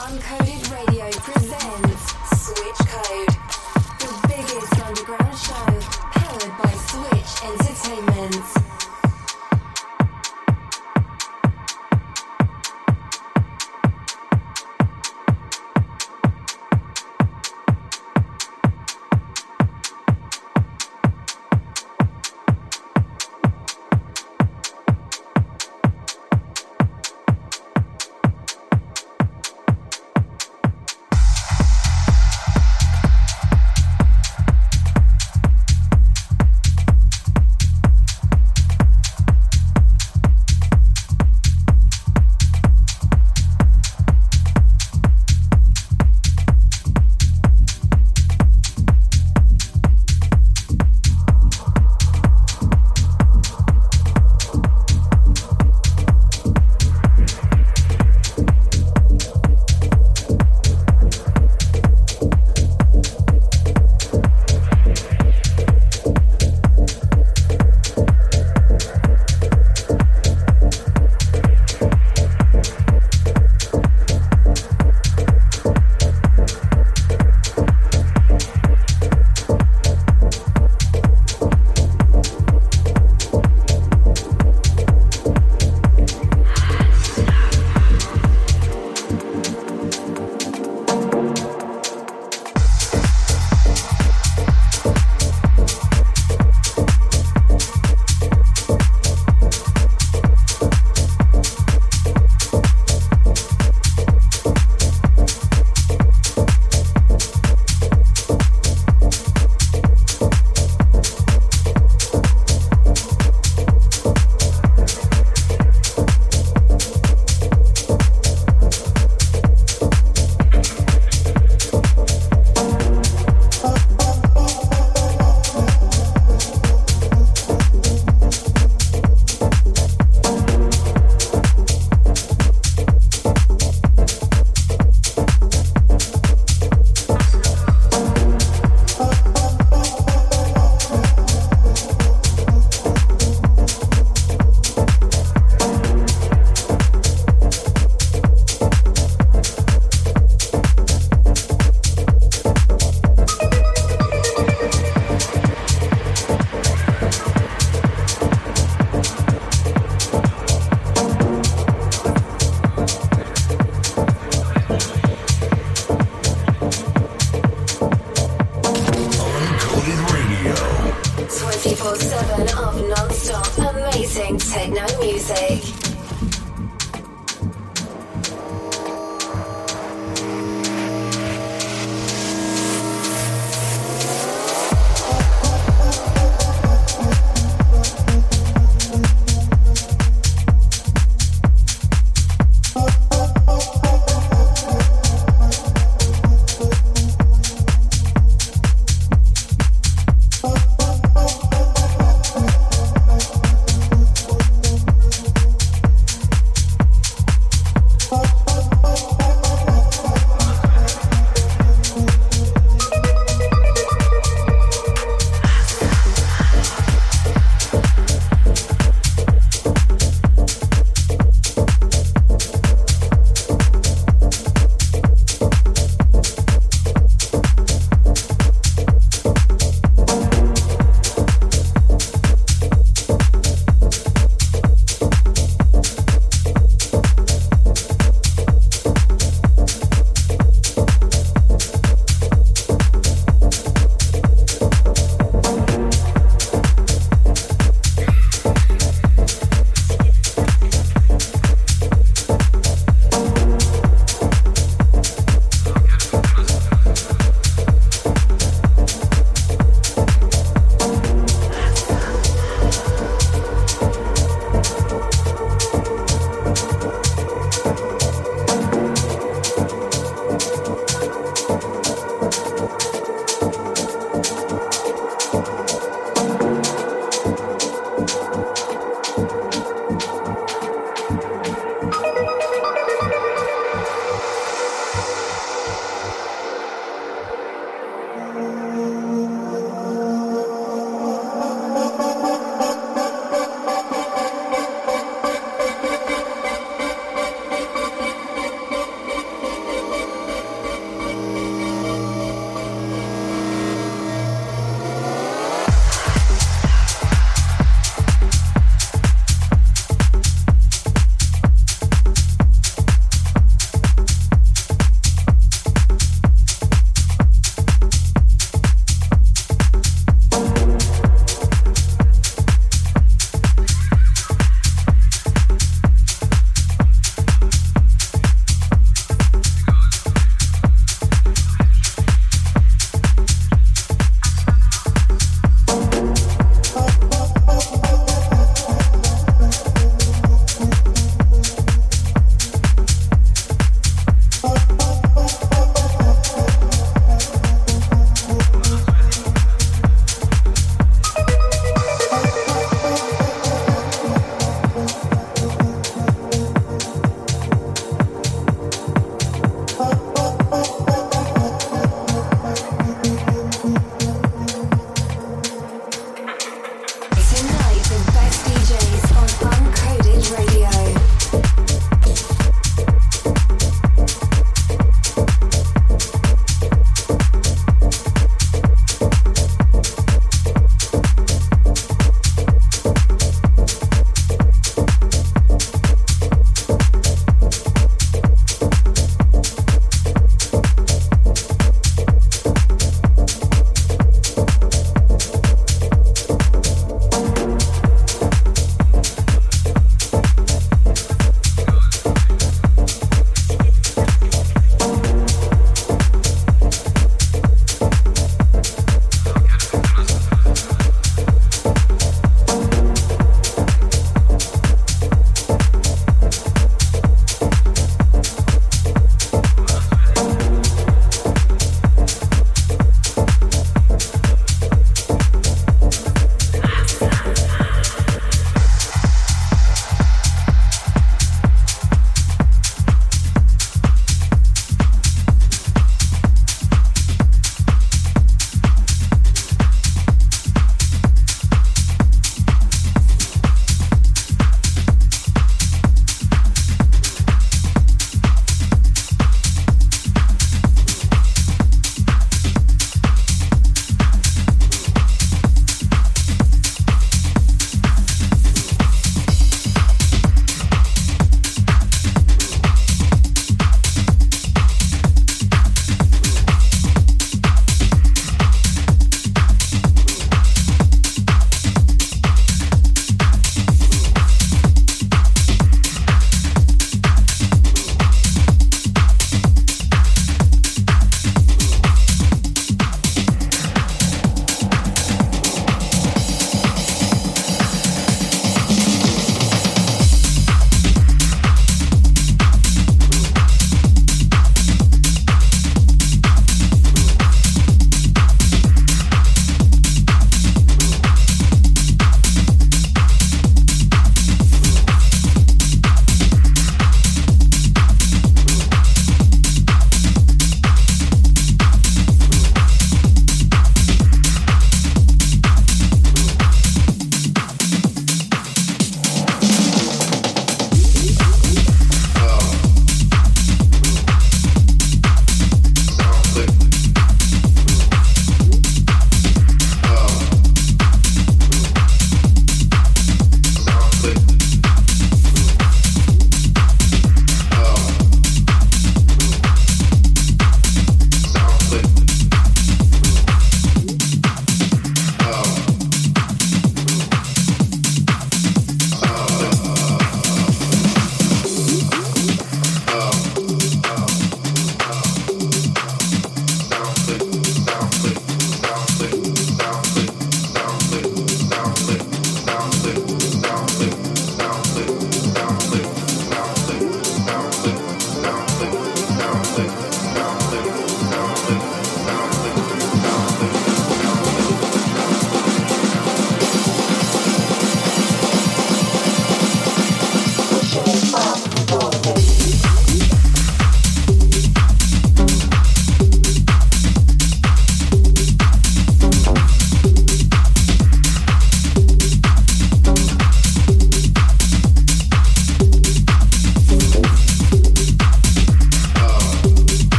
Uncoded Radio presents Switch Code, the biggest underground show powered by Switch Entertainment.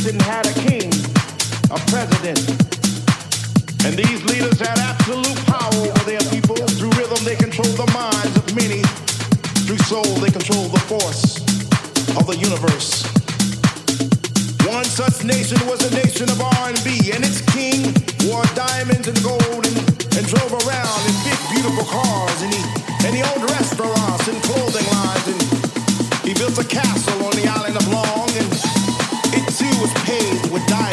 Nation had a king, a president. And these leaders had absolute power over their people. Through rhythm, they controlled the minds of many. Through soul, they controlled the force of the universe. One such nation was a nation of R&B, and its king wore diamonds and gold and, and drove around in big, beautiful cars, and he and he owned restaurants and clothing lines, and he built a castle on the island of Long, and too was paved with diamonds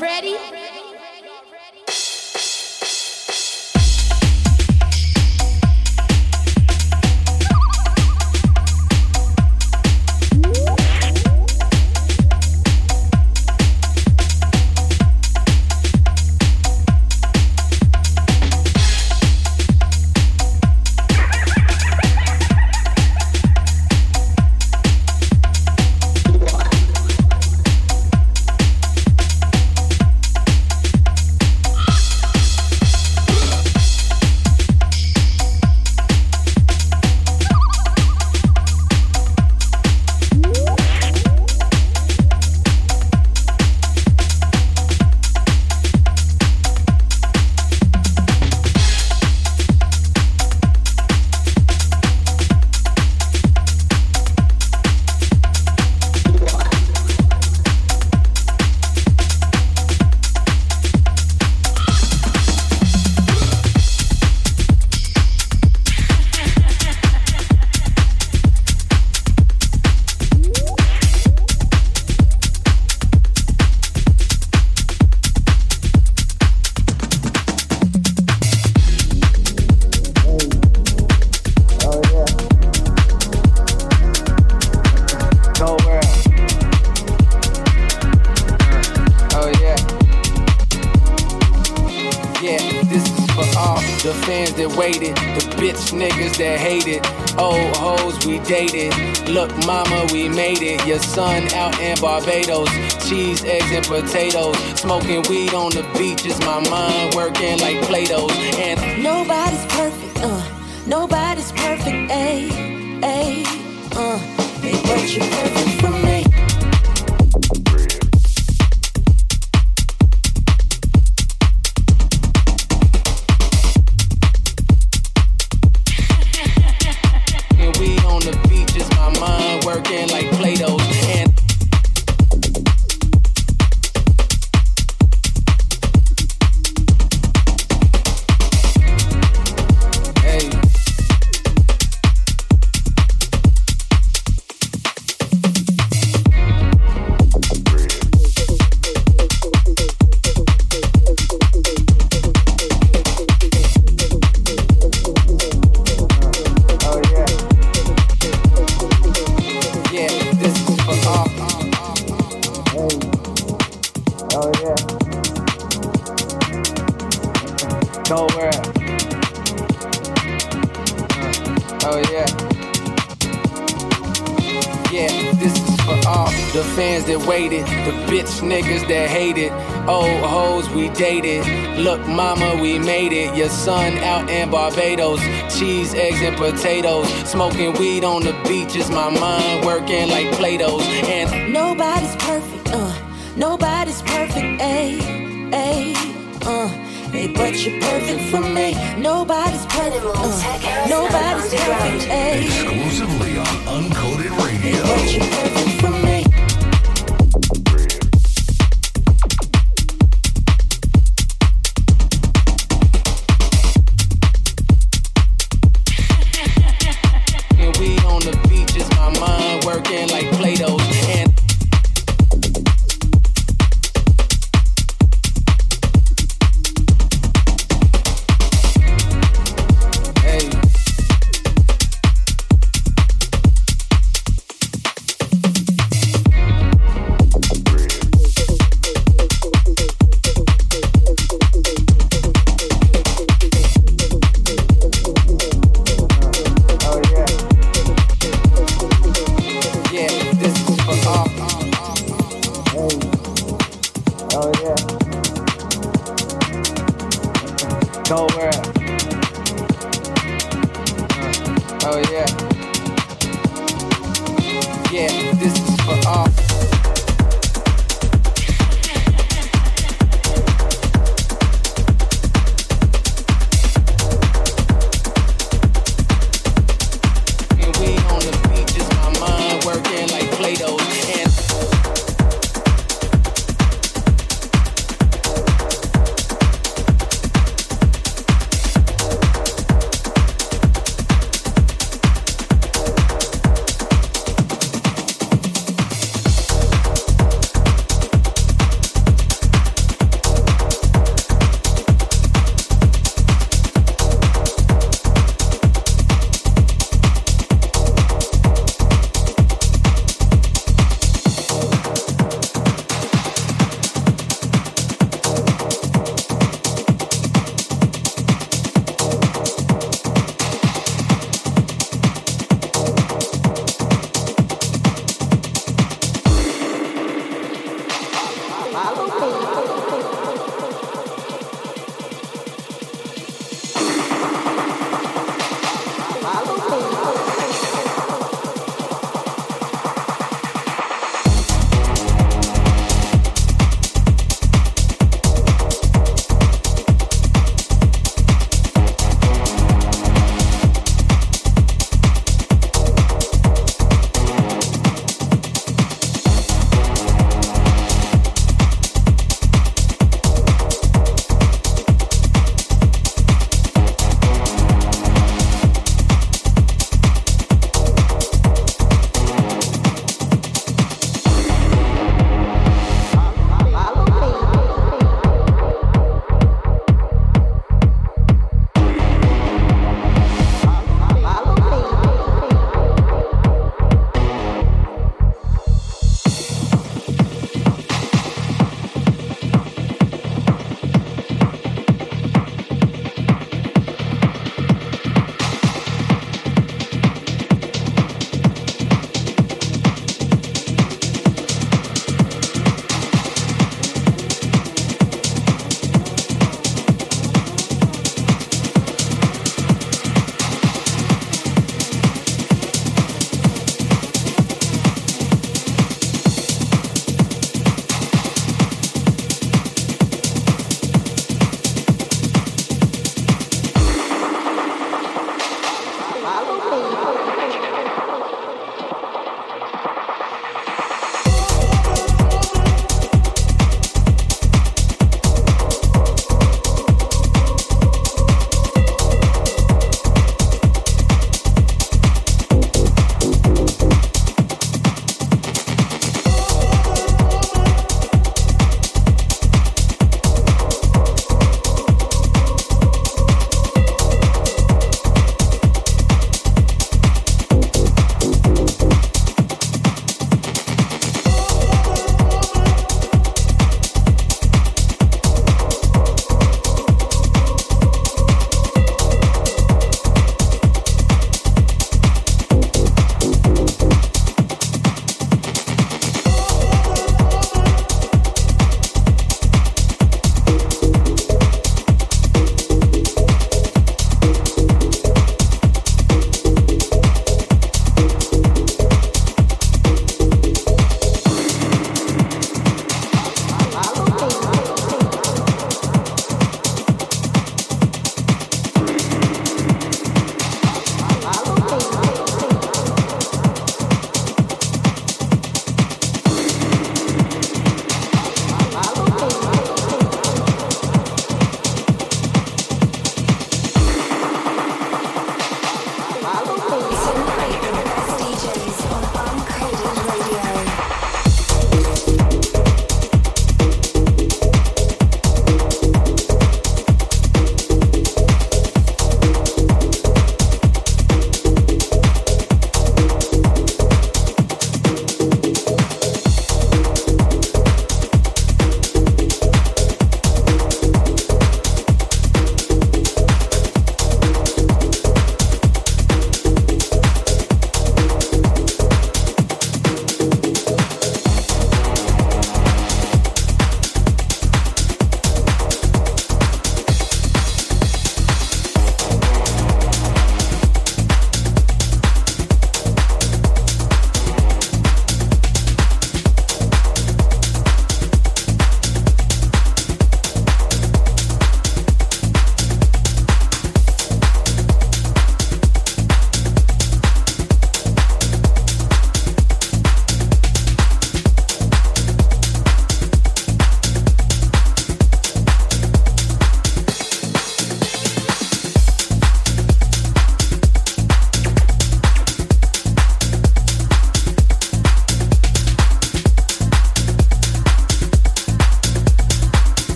ready? Sun out in Barbados. Cheese, eggs, and potatoes. Smoking weed on the beach is my mind working like Play Doh's. And nobody's perfect, uh. Nobody's perfect, ayy, ayy, uh. But you're perfect potatoes. Smoking weed on the beaches. My mind working like Play-Dohs. And nobody's perfect, uh. Nobody's perfect, ayy, ayy, uh. Hey, but you're perfect for me. Nobody's perfect, uh. Nobody's perfect, ayy. Exclusively on Uncoded Radio. Hey,